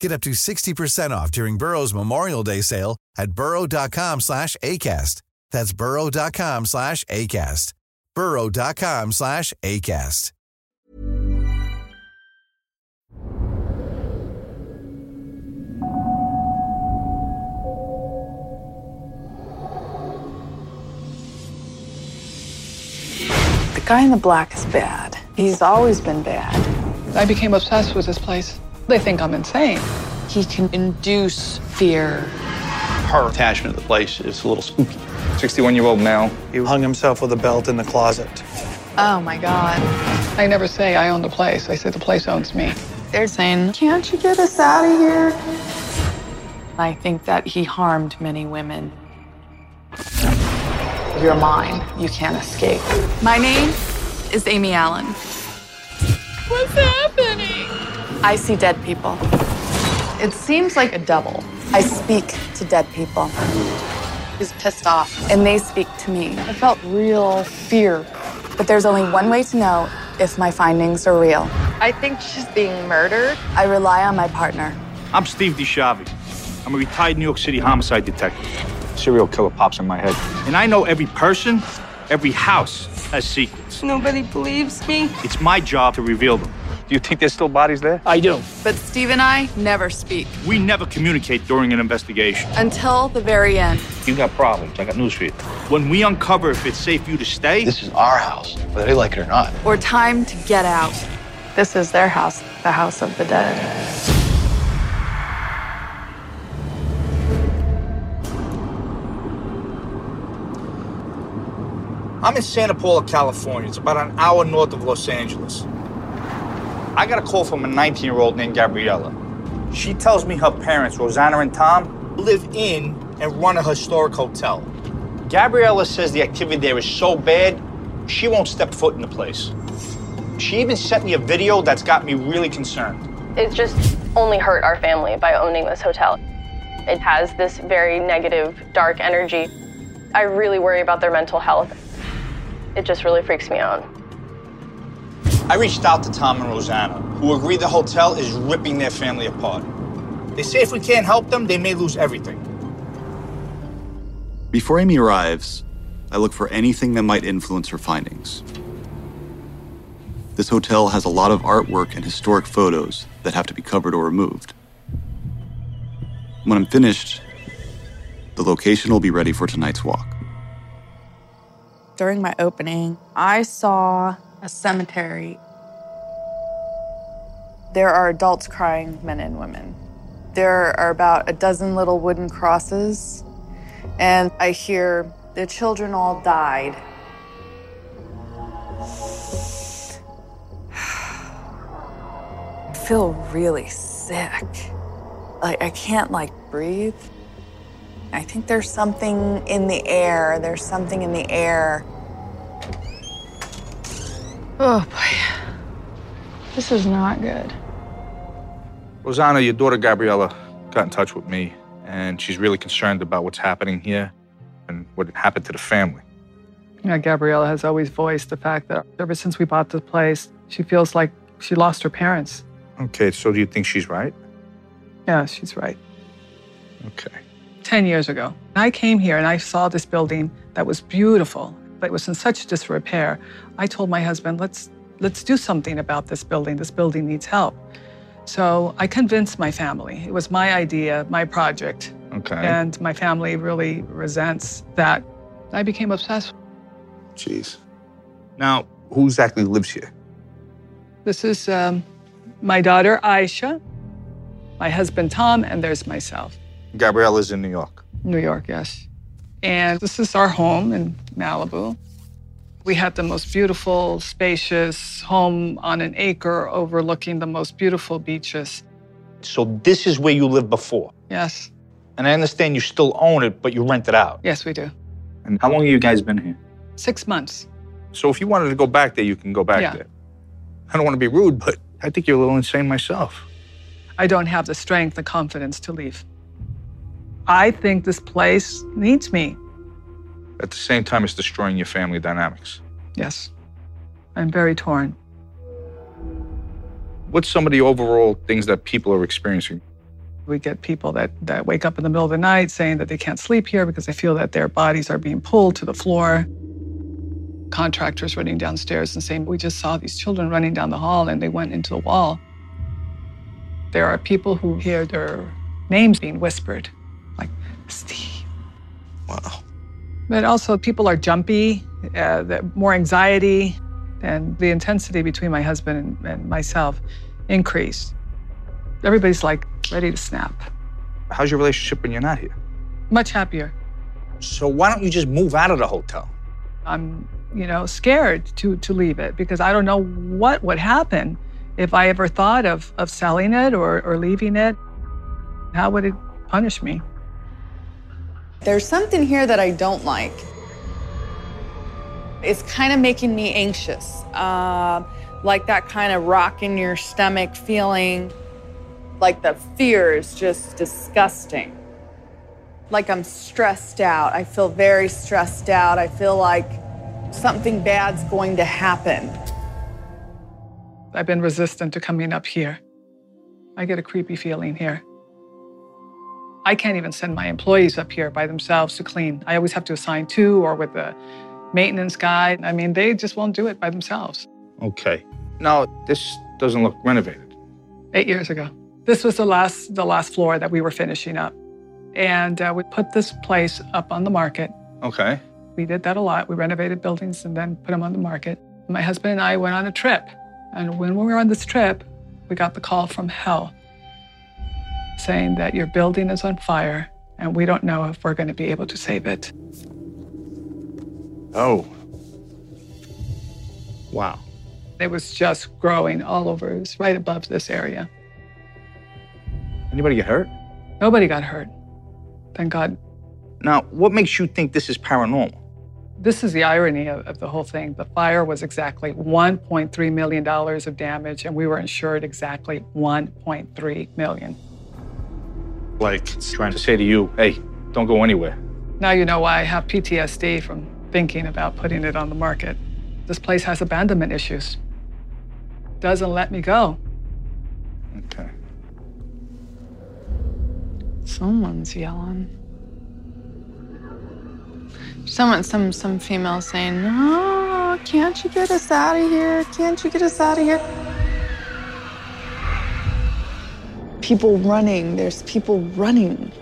Get up to 60% off during Burrow's Memorial Day sale at burrow.com slash ACAST. That's burrow.com slash ACAST. burrow.com slash ACAST. The guy in the black is bad. He's always been bad. I became obsessed with this place. They think I'm insane. He can induce fear. Her attachment to the place is a little spooky. 61 year old male. He hung himself with a belt in the closet. Oh my God. I never say I own the place. I say the place owns me. They're saying, Can't you get us out of here? I think that he harmed many women. You're mine. You can't escape. My name is Amy Allen. What's happening? I see dead people. It seems like a double. I speak to dead people. He's pissed off, and they speak to me. I felt real fear. But there's only one way to know if my findings are real. I think she's being murdered. I rely on my partner. I'm Steve DiSchiavi. I'm a retired New York City homicide detective. Serial killer pops in my head. And I know every person, every house has secrets. Nobody believes me. It's my job to reveal them. Do you think there's still bodies there? I do. But Steve and I never speak We never communicate during an investigation. until the very end. You got problems. I got news for you. When we uncover if it's safe for you to stay, This is our house, whether they like it or not. Or time to get out. This is their house, the house of the dead. I'm in Santa Paula, California. It's about an hour north of Los Angeles. I got a call from a 19 year old named Gabriella. She tells me her parents, Rosanna and Tom, live in and run a historic hotel. Gabriella says the activity there is so bad, she won't step foot in the place. She even sent me a video that's got me really concerned. It's just only hurt our family by owning this hotel. It has this very negative, dark energy. I really worry about their mental health. It just really freaks me out. I reached out to Tom and Rosanna, who agree the hotel is ripping their family apart. They say if we can't help them, they may lose everything. Before Amy arrives, I look for anything that might influence her findings. This hotel has a lot of artwork and historic photos that have to be covered or removed. When I'm finished, the location will be ready for tonight's walk. During my opening, I saw a cemetery. There are adults crying, men and women. There are about a dozen little wooden crosses, and I hear the children all died. I feel really sick. Like I can't like breathe. I think there's something in the air. There's something in the air. Oh boy. This is not good. Rosanna, your daughter Gabriella got in touch with me, and she's really concerned about what's happening here and what happened to the family. Yeah, Gabriella has always voiced the fact that ever since we bought the place, she feels like she lost her parents. Okay, so do you think she's right? Yeah, she's right. Okay. 10 years ago, I came here and I saw this building that was beautiful, it was in such disrepair. I told my husband, let's, let's do something about this building. This building needs help. So I convinced my family. It was my idea, my project. Okay. And my family really resents that. I became obsessed. Jeez. Now, who exactly lives here? This is um, my daughter, Aisha, my husband, Tom, and there's myself. Gabrielle is in New York. New York, yes. And this is our home in Malibu. We had the most beautiful, spacious home on an acre overlooking the most beautiful beaches. So this is where you lived before? Yes. And I understand you still own it, but you rent it out. Yes, we do. And how long have you guys been here? Six months. So if you wanted to go back there, you can go back Yeah. there. I don't want to be rude, but I think you're a little insane myself. I don't have the strength the confidence to leave. I think this place needs me. At the same time, it's destroying your family dynamics. Yes. I'm very torn. What's some of the overall things that people are experiencing? We get people that, that wake up in the middle of the night saying that they can't sleep here because they feel that their bodies are being pulled to the floor. Contractors running downstairs and saying, We just saw these children running down the hall and they went into the wall. There are people who hear their names being whispered, Steve. Wow. But also, people are jumpy, uh, more anxiety, and the intensity between my husband and, and myself increased. Everybody's like ready to snap. How's your relationship when you're not here? Much happier. So why don't you just move out of the hotel? I'm, you know, scared to to leave it because I don't know what would happen if I ever thought of of selling it or, or leaving it. How would it punish me? There's something here that I don't like. It's kind of making me anxious, uh, like that kind of rock in your stomach feeling. Like the fear is just disgusting. Like I'm stressed out. I feel very stressed out. I feel like something bad's going to happen. I've been resistant to coming up here. I get a creepy feeling here. I can't even send my employees up here by themselves to clean. I always have to assign two or with a maintenance guy. I mean, they just won't do it by themselves. Okay. Now, this doesn't look renovated. Eight years ago. This was the last, the last floor that we were finishing up. And uh, we put this place up on the market. Okay. We did that a lot. We renovated buildings and then put them on the market. My husband and I went on a trip. And when we were on this trip, we got the call from hell saying that your building is on fire and we don't know if we're going to be able to save it. Oh. Wow. It was just growing all over. It was right above this area. Anybody get hurt? Nobody got hurt. Thank God. Now, what makes you think this is paranormal? This is the irony of, of the whole thing. The fire was exactly $1.3 million of damage, and we were insured exactly $1.3 million. Like it's trying to say to you, hey, don't go anywhere. Now you know why I have PTSD from thinking about putting it on the market. This place has abandonment issues. Doesn't let me go. Okay. Someone's yelling. Someone, some, some female saying, "No, can't you get us out of here? Can't you get us out of here?" People running. There's people running.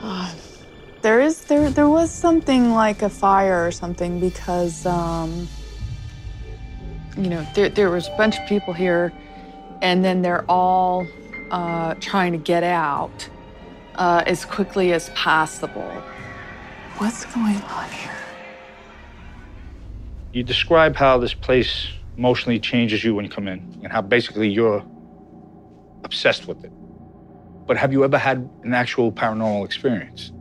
Ah, there is there there was something like a fire or something because um, you know there there was a bunch of people here, and then they're all uh, trying to get out uh, as quickly as possible. What's going on here? You describe how this place emotionally changes you when you come in and how basically you're obsessed with it. But have you ever had an actual paranormal experience?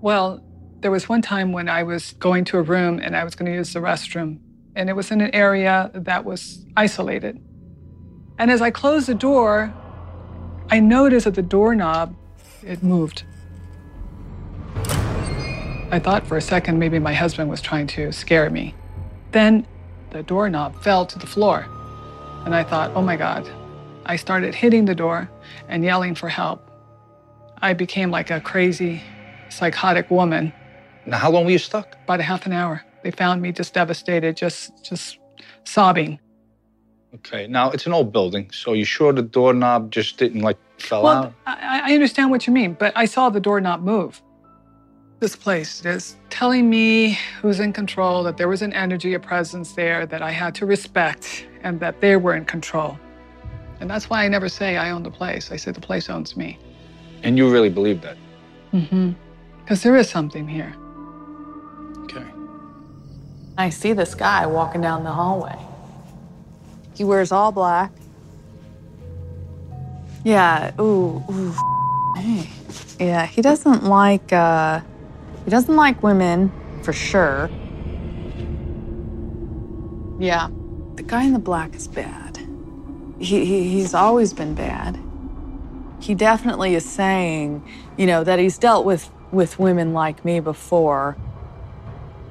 Well, there was one time when I was going to a room and I was going to use the restroom, and it was in an area that was isolated. And as I closed the door, I noticed that the doorknob, it moved. I thought for a second maybe my husband was trying to scare me. Then the doorknob fell to the floor. And I thought, oh my God. I started hitting the door and yelling for help. I became like a crazy, psychotic woman. Now, how long were you stuck? About a half an hour. They found me just devastated, just just sobbing. Okay. Now it's an old building, so you sure the doorknob just didn't like fell well, out? I, I understand what you mean, but I saw the doorknob move. This place is telling me who's in control, that there was an energy, a presence there that I had to respect, and that they were in control. And that's why I never say I own the place. I say the place owns me. And you really believe that? Mm-hmm. Because there is something here. Okay. I see this guy walking down the hallway. He wears all black. Yeah, ooh, ooh. Hey. Yeah, he doesn't like, uh, he doesn't like women, for sure. Yeah, the guy in the black is bad. He, he, he's always been bad. He definitely is saying, you know, that he's dealt with, with women like me before.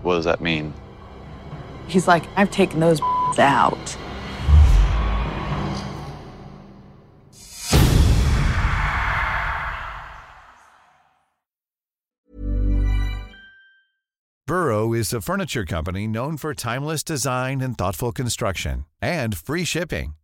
What does that mean? He's like, I've taken those out. Burrow is a furniture company known for timeless design and thoughtful construction and free shipping,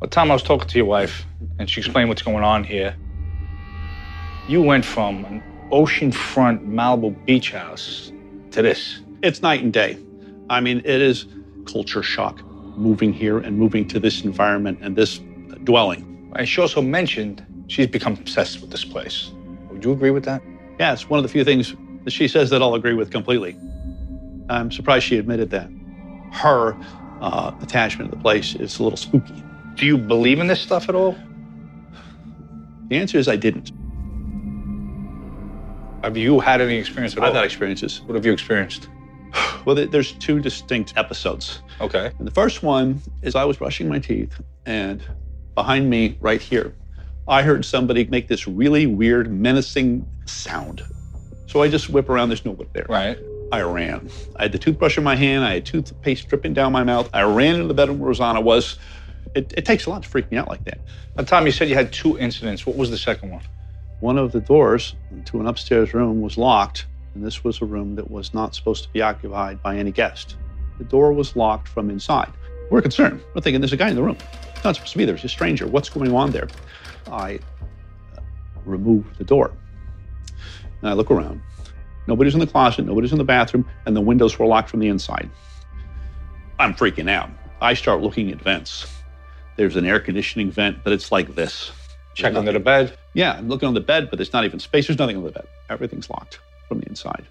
Well, Tom, I was talking to your wife, and she explained what's going on here. You went from an oceanfront Malibu beach house to this. It's night and day. I mean, it is culture shock moving here and moving to this environment and this dwelling. And she also mentioned she's become obsessed with this place. Would you agree with that? Yeah, it's one of the few things that she says that I'll agree with completely. I'm surprised she admitted that. Her uh, attachment to the place is a little spooky. Do you believe in this stuff at all? The answer is I didn't. Have you had any experience at all? I've had experiences. What have you experienced? Well, there's two distinct episodes. Okay. And the first one is I was brushing my teeth, and behind me, right here, I heard somebody make this really weird, menacing sound. So I just whip around, there's nobody there. Right. I ran. I had the toothbrush in my hand, I had toothpaste dripping down my mouth. I ran into the bedroom where Rosanna was. It, it takes a lot to freak me out like that. Now, Tom, you said you had two incidents. What was the second one? One of the doors to an upstairs room was locked, and this was a room that was not supposed to be occupied by any guest. The door was locked from inside. We're concerned. We're thinking there's a guy in the room. It's not supposed to be there. It's a stranger. What's going on there? I uh, remove the door. And I look around. Nobody's in the closet, nobody's in the bathroom, and the windows were locked from the inside. I'm freaking out. I start looking at vents. There's an air conditioning vent, but it's like this. Check under the bed. Yeah, I'm looking on the bed, but there's not even space. There's nothing on the bed. Everything's locked from the inside.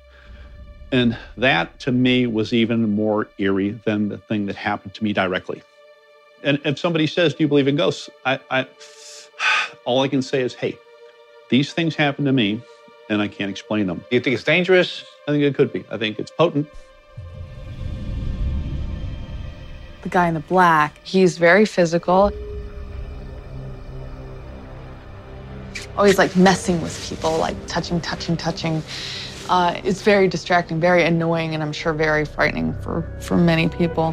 And that to me was even more eerie than the thing that happened to me directly. And if somebody says, Do you believe in ghosts? I, I all I can say is, hey, these things happen to me and I can't explain them. Do you think it's dangerous? I think it could be. I think it's potent. The guy in the black, he's very physical. Always like messing with people, like touching, touching, touching. Uh, it's very distracting, very annoying, and I'm sure very frightening for, for many people.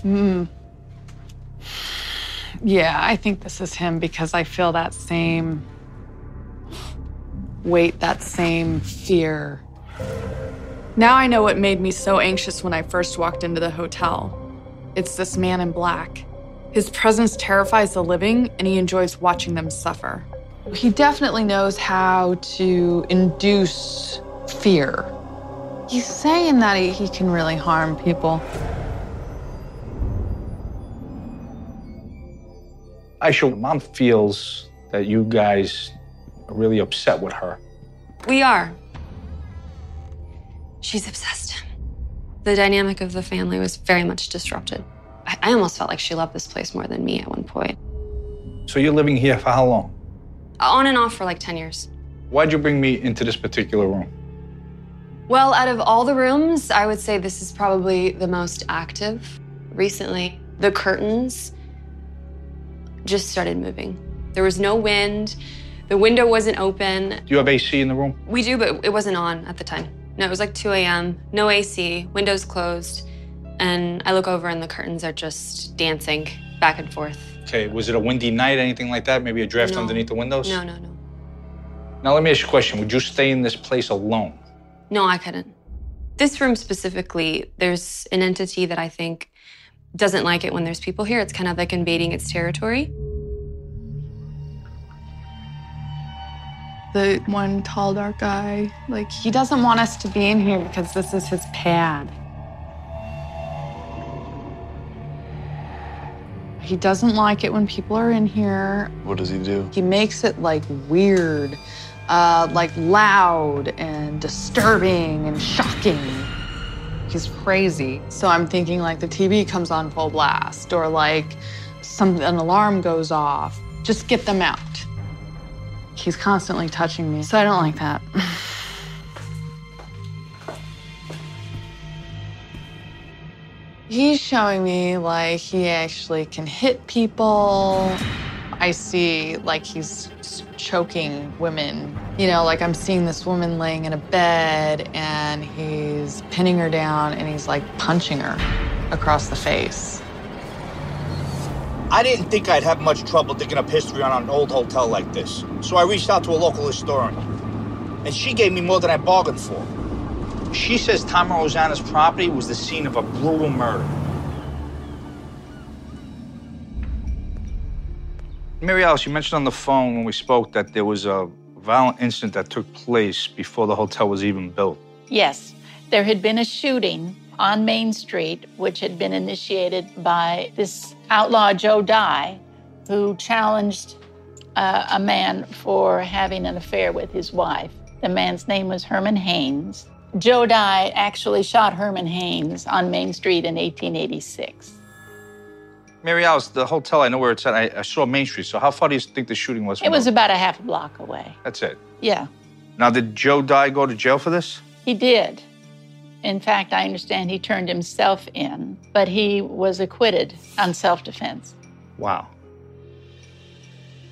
Hmm. Yeah, I think this is him because I feel that same weight, that same fear. Now I know what made me so anxious when I first walked into the hotel. It's this man in black. His presence terrifies the living, and he enjoys watching them suffer. He definitely knows how to induce fear. He's saying that he, he can really harm people. Aisha, mom feels that you guys are really upset with her. We are. She's obsessed. The dynamic of the family was very much disrupted. I, I almost felt like she loved this place more than me at one point. So you're living here for how long? On and off for like 10 years. Why'd you bring me into this particular room? Well, out of all the rooms, I would say this is probably the most active. Recently, the curtains just started moving. There was no wind. The window wasn't open. Do you have AC in the room? We do, but it wasn't on at the time. No, it was like 2 a.m., no AC, windows closed. And I look over and the curtains are just dancing back and forth. Okay, was it a windy night, anything like that? Maybe a draft No. underneath the windows? No, no, no. Now let me ask you a question. Would you stay in this place alone? No, I couldn't. This room specifically, there's an entity that I think doesn't like it when there's people here. It's kind of like invading its territory. The one tall, dark guy, like, he doesn't want us to be in here because this is his pad. He doesn't like it when people are in here. What does he do? He makes it like weird, uh, like loud and disturbing and shocking. He's crazy. So I'm thinking like the TV comes on full blast or like some an alarm goes off. Just get them out. He's constantly touching me, so I don't like that. He's showing me like he actually can hit people. I see like he's choking women. You know, like I'm seeing this woman laying in a bed and he's pinning her down and he's like punching her across the face. I didn't think I'd have much trouble digging up history on an old hotel like this. So I reached out to a local historian. And she gave me more than I bargained for. She says Tom Rosanna's property was the scene of a brutal murder. Mary Alice, you mentioned on the phone when we spoke that there was a violent incident that took place before the hotel was even built. Yes, there had been a shooting on Main Street, which had been initiated by this outlaw Joe Dye, who challenged uh, a man for having an affair with his wife. The man's name was Herman Haynes. Joe Dye actually shot Herman Haynes on Main Street in 1886. Mary Alice, the hotel, I know where it's at. I, I saw Main Street. So how far do you think the shooting was? From It was the- about a half a block away. That's it. Yeah, Now, did Joe Dye go to jail for this? he did. In fact, I understand he turned himself in, but he was acquitted on self defense. Wow.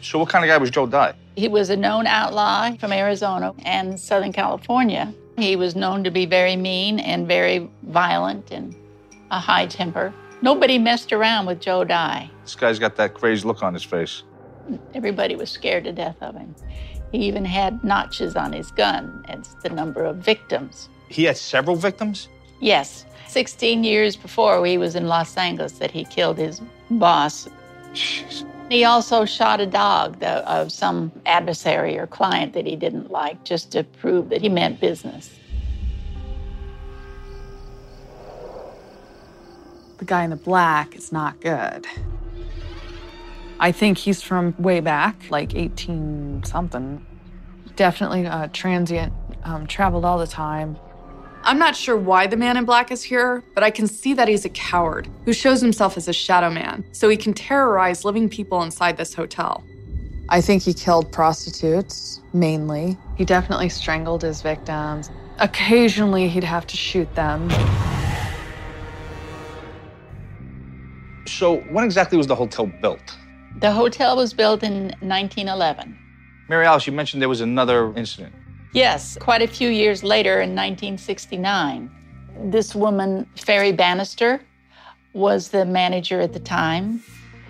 So what kind of guy was Joe Dye? He was a known outlaw from Arizona and Southern California. He was known to be very mean and very violent and a high temper. Nobody messed around with Joe Dye. This guy's got that crazy look on his face. Everybody was scared to death of him. He even had notches on his gun as the number of victims. He had several victims? Yes. 16 years before he was in Los Angeles that he killed his boss. Jeez. He also shot a dog of some adversary or client that he didn't like just to prove that he meant business. The guy in the black is not good. I think he's from way back, like 18 something. Definitely uh, transient, um, traveled all the time. I'm not sure why the man in black is here, but I can see that he's a coward who shows himself as a shadow man so he can terrorize living people inside this hotel. I think he killed prostitutes, mainly. He definitely strangled his victims. Occasionally, he'd have to shoot them. So, when exactly was the hotel built? The hotel was built in 1911. Mary Alice, you mentioned there was another incident. Yes, quite a few years later in 1969. This woman, Fairy Bannister, was the manager at the time.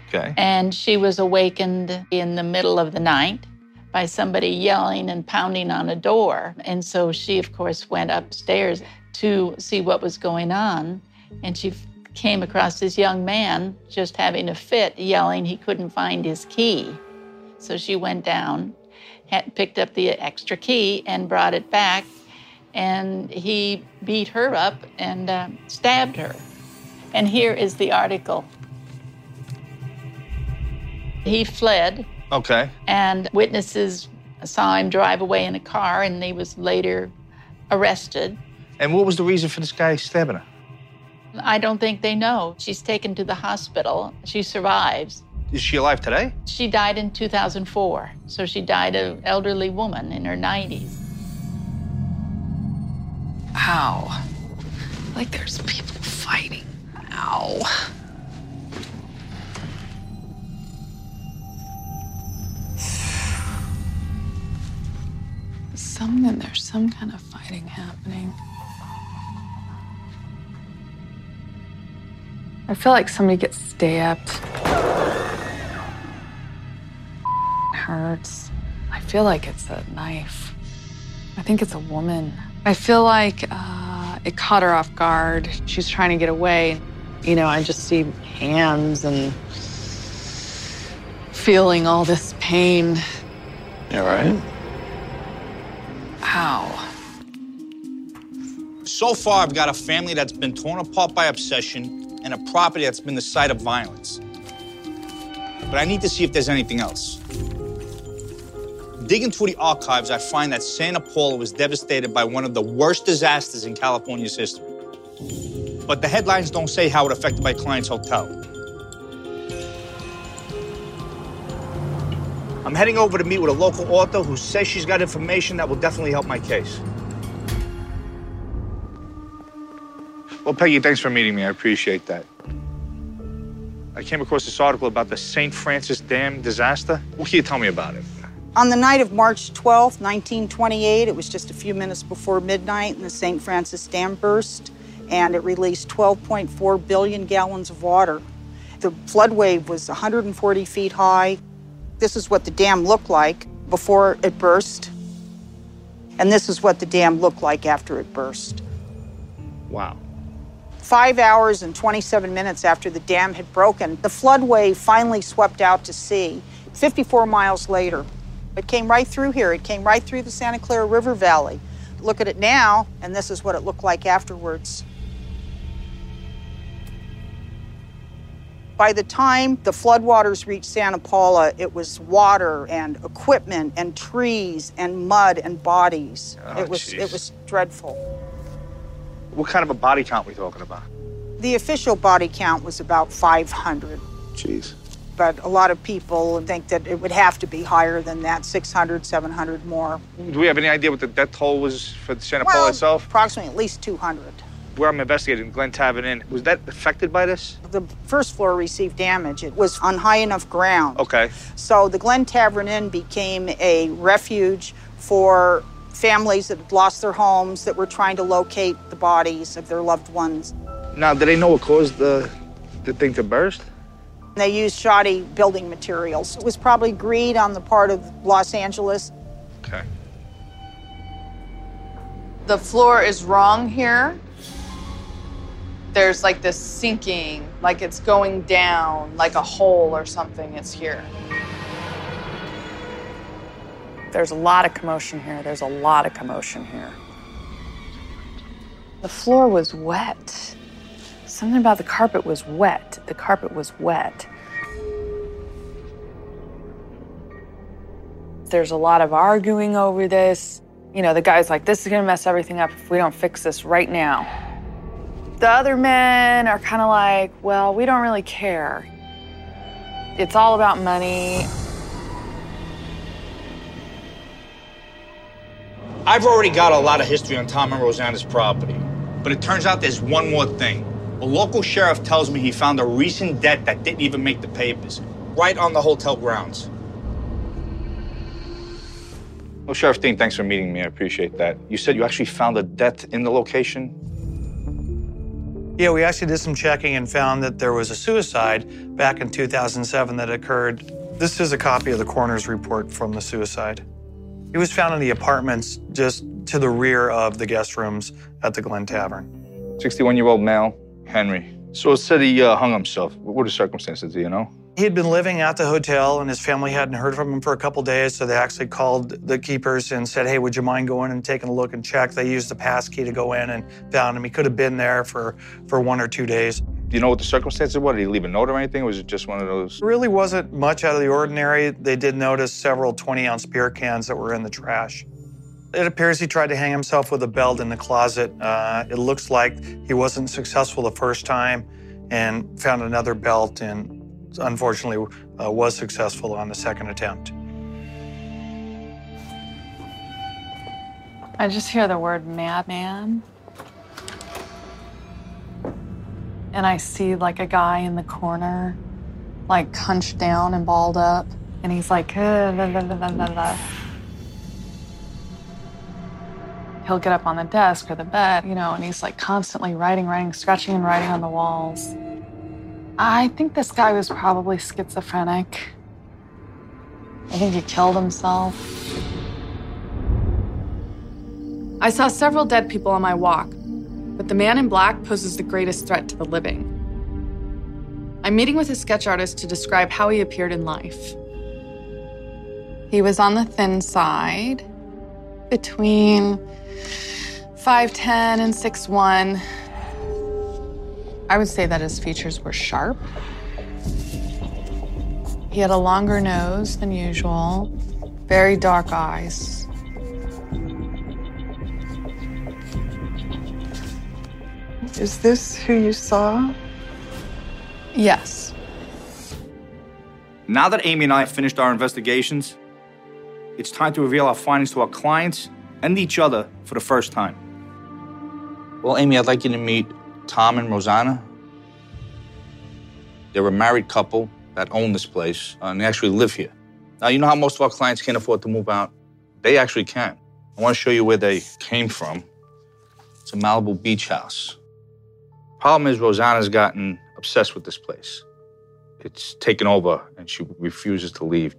Okay. And she was awakened in the middle of the night by somebody yelling and pounding on a door. And so she, of course, went upstairs to see what was going on. And she came across this young man just having a fit, yelling he couldn't find his key. So she went down, had, picked up the extra key, and brought it back. And he beat her up and uh, stabbed her. And here is the article. He fled. Okay. And witnesses saw him drive away in a car, and he was later arrested. And what was the reason for this guy stabbing her? I don't think they know. She's taken to the hospital. She survives. Is she alive today? She died in 2004. So she died an elderly woman in her 90s. Ow. Like there's people fighting. Ow. Something, there's some kind of fighting happening. I feel like somebody gets stabbed. It hurts. I feel like it's a knife. I think it's a woman. I feel like uh, it caught her off guard. She's trying to get away. You know, I just see hands and feeling all this pain. You all right? Ow. So far, I've got a family that's been torn apart by obsession and a property that's been the site of violence. But I need to see if there's anything else. Digging through the archives, I find that Santa Paula was devastated by one of the worst disasters in California's history. But the headlines don't say how it affected my client's hotel. I'm heading over to meet with a local author who says she's got information that will definitely help my case. Well, Peggy, thanks for meeting me. I appreciate that. I came across this article about the St. Francis Dam disaster. What can you tell me about it? On the night of March 12, 1928, it was just a few minutes before midnight, and the St. Francis Dam burst, and it released 12.4 billion gallons of water. The flood wave was 140 feet high. This is what the dam looked like before it burst, and this is what the dam looked like after it burst. Wow. Five hours and 27 minutes after the dam had broken, the flood wave finally swept out to sea 54 miles later. It came right through here. It came right through the Santa Clara River Valley. Look at it now, and this is what it looked like afterwards. By the time the floodwaters reached Santa Paula, it was water and equipment and trees and mud and bodies. Oh, it was geez. it was dreadful. What kind of a body count are we talking about? The official body count was about 500, Jeez. But a lot of people think that it would have to be higher than that 600, 700 more. Do we have any idea what the death toll was for the Santa well, Paula itself? Approximately at least 200. Where I'm investigating, Glen Tavern Inn, was that affected by this? The first floor received damage. It was on high enough ground. Okay. So the Glen Tavern Inn became a refuge for families that had lost their homes that were trying to locate the bodies of their loved ones. Now, do they know what caused the the thing to burst? They used shoddy building materials. It was probably greed on the part of Los Angeles. Okay. The floor is wrong here. There's like this sinking, like it's going down, like a hole or something. It's here. There's a lot of commotion here. There's a lot of commotion here. The floor was wet. Something about the carpet was wet. The carpet was wet. There's a lot of arguing over this. You know, the guy's like, this is gonna mess everything up if we don't fix this right now. The other men are kind of like, well, we don't really care. It's all about money. I've already got a lot of history on Tom and Rosanna's property, but it turns out there's one more thing. A local sheriff tells me he found a recent debt that didn't even make the papers, right on the hotel grounds. Well, Sheriff Dean, thanks for meeting me. I appreciate that. You said you actually found a debt in the location? Yeah, we actually did some checking and found that there was a suicide back in 2007 that occurred. This is a copy of the coroner's report from the suicide. He was found in the apartments just to the rear of the guest rooms at the Glen Tavern. 61 year old male, Henry. So it said he uh, hung himself. What are the circumstances, do you know? He had been living at the hotel and his family hadn't heard from him for a couple days, so they actually called the keepers and said, Hey, would you mind going and taking a look and check? They used the pass key to go in and found him. He could have been there for, for one or two days. Do you know what the circumstances were? Did he leave a note or anything? Or was it just one of those? Really wasn't much out of the ordinary. They did notice several 20 ounce beer cans that were in the trash. It appears he tried to hang himself with a belt in the closet. Uh, it looks like he wasn't successful the first time and found another belt and unfortunately uh, was successful on the second attempt. I just hear the word madman. And I see like a guy in the corner, like hunched down and balled up. And he's like, uh, la, la, la, he'll get up on the desk or the bed, you know, and he's like constantly writing, writing, scratching and writing on the walls. I think this guy was probably schizophrenic. I think he killed himself. I saw several dead people on my walk, but the man in black poses the greatest threat to the living. I'm meeting with a sketch artist to describe how he appeared in life. He was on the thin side, between 5'10 and 6'1. I would say that his features were sharp. He had a longer nose than usual, very dark eyes. Is this who you saw? Yes. Now that Amy and I have finished our investigations, it's time to reveal our findings to our clients and each other for the first time. Well, Amy, I'd like you to meet Tom and Rosanna. They're a married couple that own this place, uh, and they actually live here. Now, you know how most of our clients can't afford to move out? They actually can. I want to show you where they came from. It's a Malibu beach house. Problem is, Rosanna's gotten obsessed with this place. It's taken over, and she refuses to leave.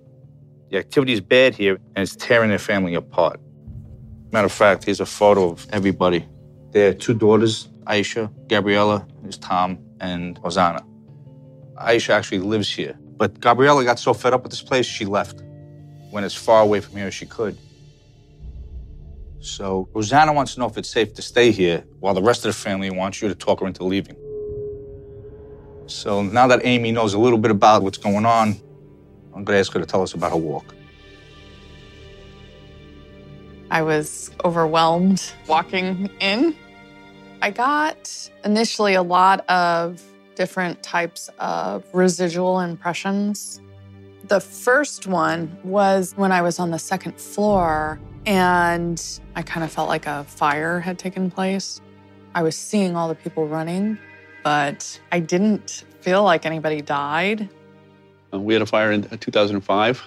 The activity is bad here, and it's tearing their family apart. Matter of fact, here's a photo of everybody. Their two daughters, Aisha, Gabriella, there's Tom, and Rosanna. Aisha actually lives here, but Gabriella got so fed up with this place, she left. Went as far away from here as she could. So Rosanna wants to know if it's safe to stay here, while the rest of the family wants you to talk her into leaving. So now that Amy knows a little bit about what's going on, I'm going to ask her to tell us about her walk. I was overwhelmed walking in. I got initially a lot of different types of residual impressions. The first one was when I was on the second floor and I kind of felt like a fire had taken place. I was seeing all the people running, but I didn't feel like anybody died. Uh, we had a fire in 2005,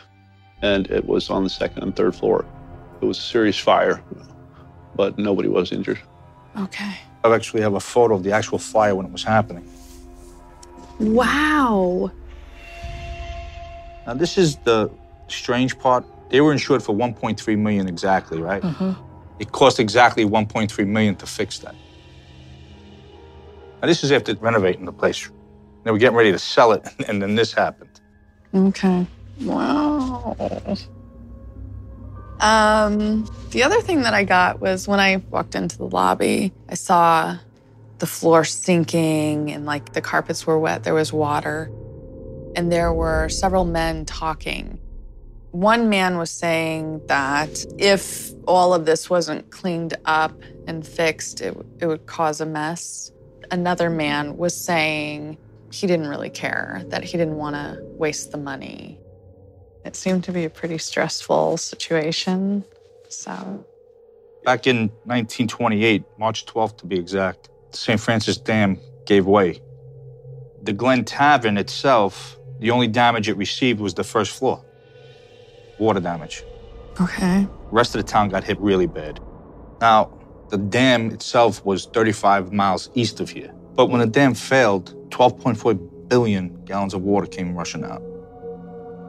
and it was on the second and third floor. It was a serious fire, but nobody was injured. Okay. I actually have a photo of the actual fire when it was happening. Wow. Now, this is the strange part. They were insured for 1.3 million exactly, right? Mm-hmm. It cost exactly 1.3 million to fix that. Now, this is after renovating the place. They were getting ready to sell it, and then this happened. Okay. Wow. Um, the other thing that I got was when I walked into the lobby, I saw the floor sinking and like the carpets were wet, there was water. And there were several men talking. One man was saying that if all of this wasn't cleaned up and fixed, it, it would cause a mess. Another man was saying he didn't really care, that he didn't want to waste the money. It seemed to be a pretty stressful situation. So, Back in 1928, March 12th to be exact, the St. Francis Dam gave way. The Glen Tavern itself, the only damage it received was the first floor water damage. okay. The rest of the town got hit really bad. Now, the dam itself was 35 miles east of here. But when the dam failed, 12.4 billion gallons of water came rushing out.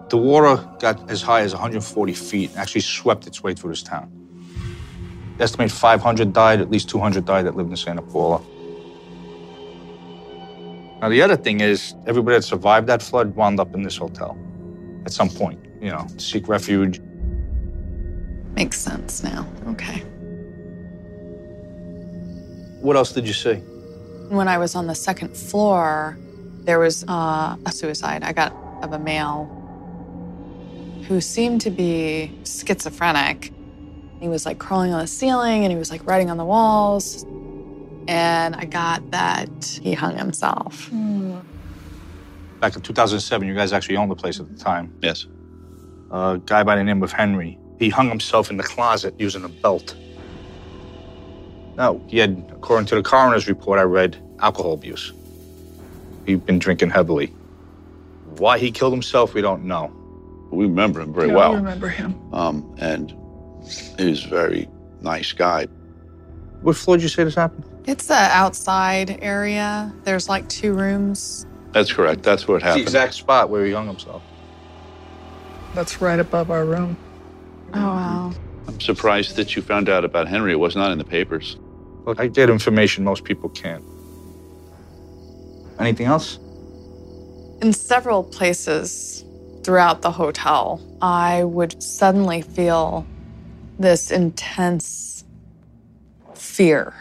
The water got as high as 140 feet and actually swept its way through this town. Estimate 500 died, at least 200 died that lived in Santa Paula. Now, the other thing is, everybody that survived that flood wound up in this hotel at some point, you know, to seek refuge. Makes sense now. Okay. What else did you see? When I was on the second floor, there was uh, a suicide I got of a male who seemed to be schizophrenic. He was like crawling on the ceiling and he was like writing on the walls. And I got that he hung himself. Back in 2007, you guys actually owned the place at the time. Yes. A guy by the name of Henry. He hung himself in the closet using a belt. Now, he had, according to the coroner's report I read, alcohol abuse. He'd been drinking heavily. Why he killed himself, we don't know. We remember him very Yeah, I well. remember him. Um, and he was a very nice guy. What floor did you say this happened? It's the outside area. There's like two rooms. That's correct. That's what happened. It's the exact spot where he hung himself. That's right above our room. Oh, wow. I'm surprised that you found out about Henry. It was not in the papers. I get information most people can't. Anything else? In several places throughout the hotel, I would suddenly feel this intense fear.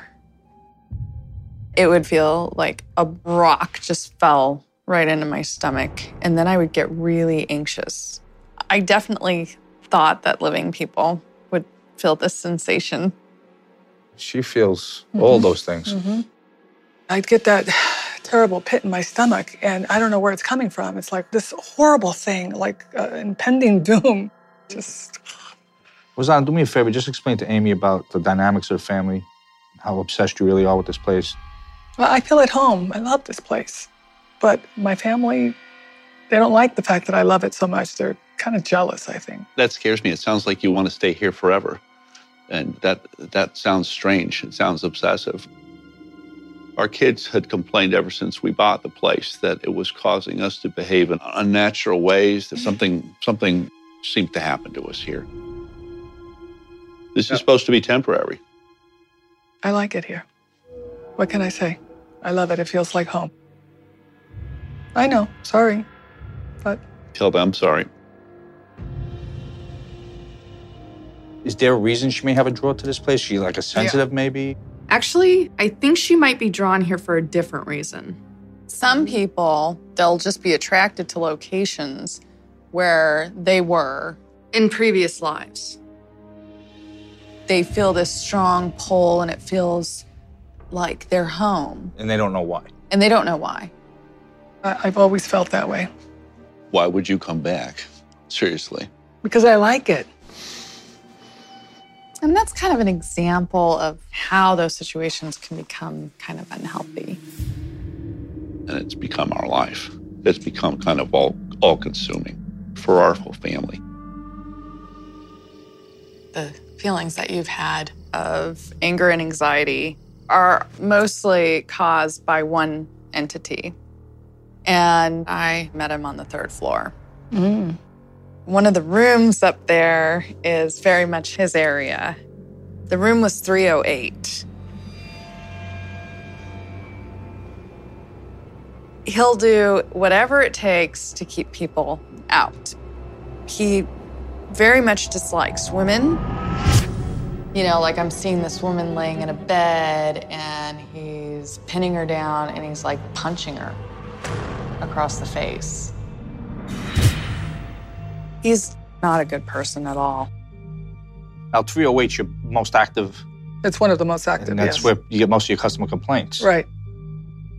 It would feel like a rock just fell right into my stomach, and then I would get really anxious. I definitely thought that living people would feel this sensation. She feels all those things. Mm-hmm. I'd get that terrible pit in my stomach, and I don't know where it's coming from. It's like this horrible thing, like uh, impending doom. Just Rosanna, do me a favor. Just explain to Amy about the dynamics of the family, how obsessed you really are with this place. Well, I feel at home. I love this place. But my family, they don't like the fact that I love it so much. They're kind of jealous, I think. That scares me. It sounds like you want to stay here forever. And that that sounds strange. It sounds obsessive. Our kids had complained ever since we bought the place that it was causing us to behave in unnatural ways, that something something seemed to happen to us here. This is supposed to be temporary. I like it here. What can I say? I love it. It feels like home. I know. Sorry. But Tell them I'm sorry. Is there a reason she may have a draw to this place? She like a sensitive, maybe? Actually, I think she might be drawn here for a different reason. Some people, they'll just be attracted to locations where they were in previous lives. They feel this strong pull and it feels like their home, And they don't know why. and they don't know why. I- I've always felt that way Why would you come back? Seriously. because I like it. And that's kind of an example of how those situations can become kind of unhealthy. And it's become our life. It's become kind of all all consuming for our whole family. The feelings that you've had of anger and anxiety are mostly caused by one entity. And I met him on the third floor. Mm. One of the rooms up there is very much his area. The room was 308. He'll do whatever it takes to keep people out. He very much dislikes women. You know, like I'm seeing this woman laying in a bed and he's pinning her down and he's like punching her across the face. He's not a good person at all. Now, 308 is your most active, It's one of the most active. and that's yes. where you get most of your customer complaints. Right.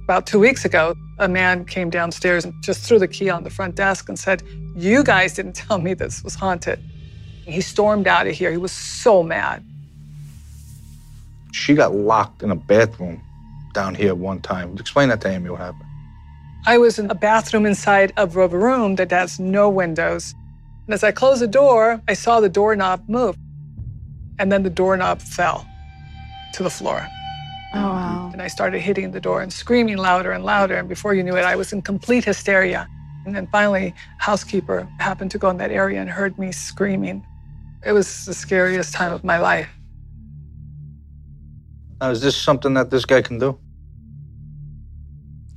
About two weeks ago, a man came downstairs and just threw the key on the front desk and said, You guys didn't tell me this was haunted. He stormed out of here. He was so mad. She got locked in a bathroom down here one time. Explain that to Amy, what happened. I was in a bathroom inside of a room that has no windows. And as I closed the door, I saw the doorknob move. And then the doorknob fell to the floor. Oh, wow. And I started hitting the door and screaming louder and louder. And before you knew it, I was in complete hysteria. And then finally, housekeeper happened to go in that area and heard me screaming. It was the scariest time of my life. Now, is this something that this guy can do?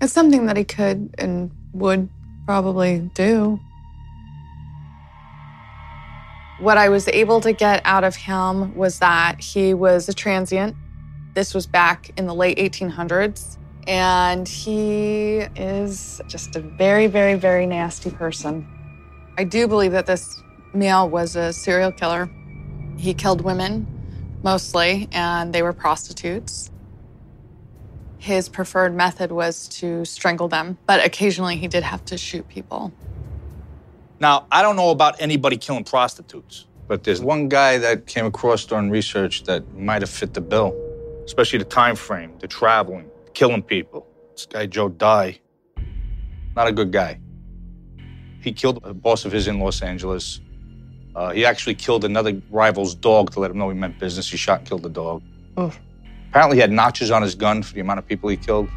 It's something that he could and would probably do. What I was able to get out of him was that he was a transient. This was back in the late 1800s. And he is just a very, very, very nasty person. I do believe that this male was a serial killer. He killed women mostly, and they were prostitutes. His preferred method was to strangle them, but occasionally he did have to shoot people. Now, I don't know about anybody killing prostitutes, but there's one guy that came across during research that might have fit the bill, especially the time frame, the traveling, killing people. This guy, Joe Dye, not a good guy. He killed a boss of his in Los Angeles. Uh, he actually killed another rival's dog to let him know he meant business. He shot and killed the dog. Oh. Apparently, he had notches on his gun for the amount of people he killed.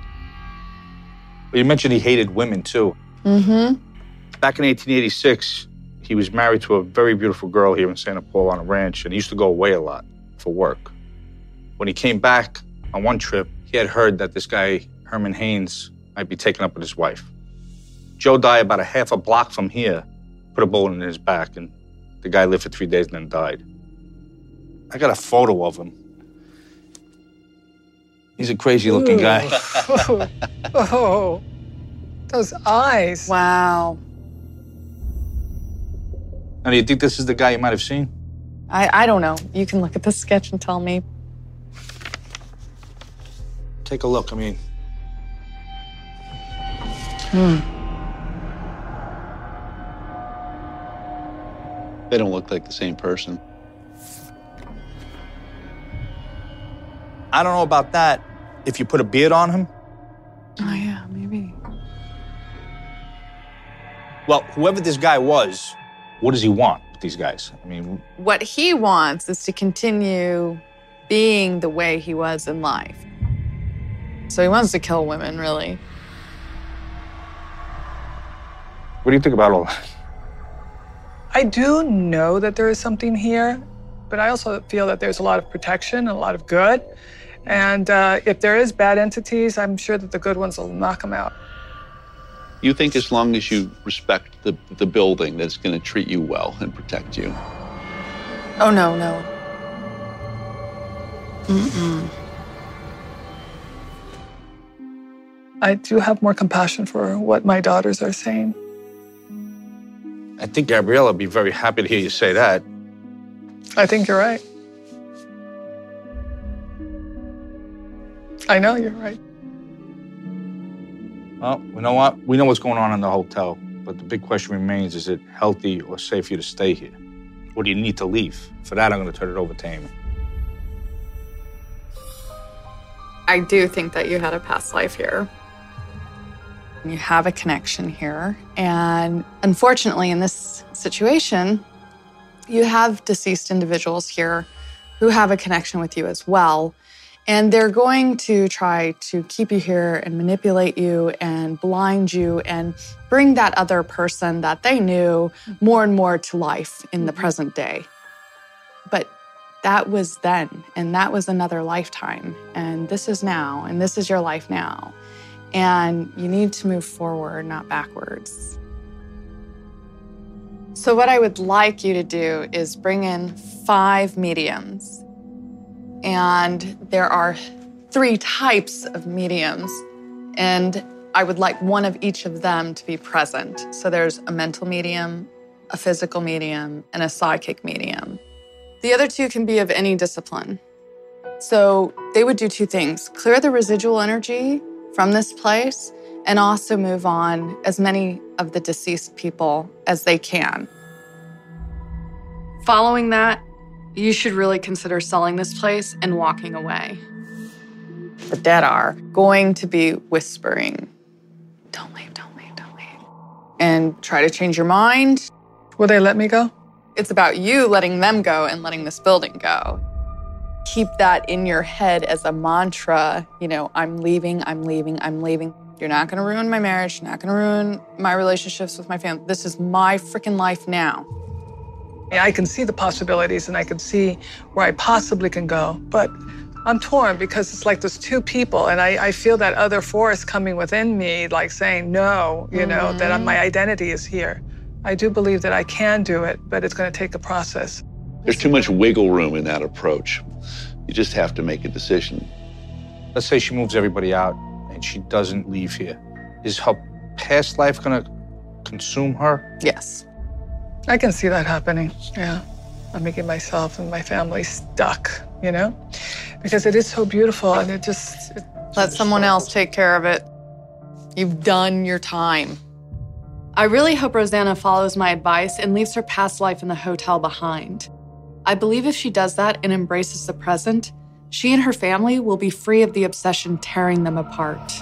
But you mentioned he hated women, too. Mm-hmm. Back in 1886, he was married to a very beautiful girl here in Santa Paula on a ranch, and he used to go away a lot for work. When he came back on one trip, he had heard that this guy, Herman Haynes, might be taken up with his wife. Joe Dye about a half a block from here, put a bullet in his back, and the guy lived for three days and then died. I got a photo of him. He's a crazy looking guy. oh, oh, those eyes. Wow. Now, do you think this is the guy you might have seen? I, I don't know. You can look at the sketch and tell me. Take a look. I mean, Hmm. They don't look like the same person. I don't know about that. If you put a beard on him, Oh, yeah, maybe. well, whoever this guy was, what does he want with these guys? I mean, What he wants is to continue being the way he was in life. So he wants to kill women, really. what do you think about all that? I do know that there is something here, but I also feel that there's a lot of protection and a lot of good. And uh, if there is bad entities, I'm sure that the good ones will knock them out. You think as long as you respect the, the building, that it's going to treat you well and protect you. Oh, no, no. Mm-mm. I do have more compassion for what my daughters are saying. I think Gabriella would be very happy to hear you say that. I think you're right. I know you're right. Well, you know what? We know what's going on in the hotel, but the big question remains is it healthy or safe for you to stay here? Or do you need to leave? For that, I'm going to turn it over to Amy. I do think that you had a past life here. You have a connection here. And unfortunately, in this situation, you have deceased individuals here who have a connection with you as well. And they're going to try to keep you here and manipulate you and blind you and bring that other person that they knew more and more to life in the mm-hmm. present day. But that was then, and that was another lifetime. And this is now, and this is your life now. And you need to move forward, not backwards. So, what I would like you to do is bring in five mediums. And there are three types of mediums. And I would like one of each of them to be present. So, there's a mental medium, a physical medium, and a psychic medium. The other two can be of any discipline. So, they would do two things clear the residual energy from this place and also move on as many of the deceased people as they can. Following that, you should really consider selling this place and walking away. The dead are going to be whispering, don't leave, don't leave, don't leave, and try to change your mind. Will they let me go? It's about you letting them go and letting this building go. Keep that in your head as a mantra. You know, I'm leaving, I'm leaving, I'm leaving. You're not gonna ruin my marriage, you're not gonna ruin my relationships with my family. This is my freaking life now. I can see the possibilities and I can see where I possibly can go, but I'm torn because it's like there's two people, and I, I feel that other force coming within me, like saying, no, you know, mm-hmm. that my identity is here. I do believe that I can do it, but it's going to take a process. There's too much wiggle room in that approach. You just have to make a decision. Let's say she moves everybody out and she doesn't leave here. Is her past life going to consume her? Yes. I can see that happening. Yeah. I'm making myself and my family stuck, you know? Because it is so beautiful and it just. It Let someone else take care of it. You've done your time. I really hope Rosanna follows my advice and leaves her past life in the hotel behind. I believe if she does that and embraces the present, she and her family will be free of the obsession tearing them apart.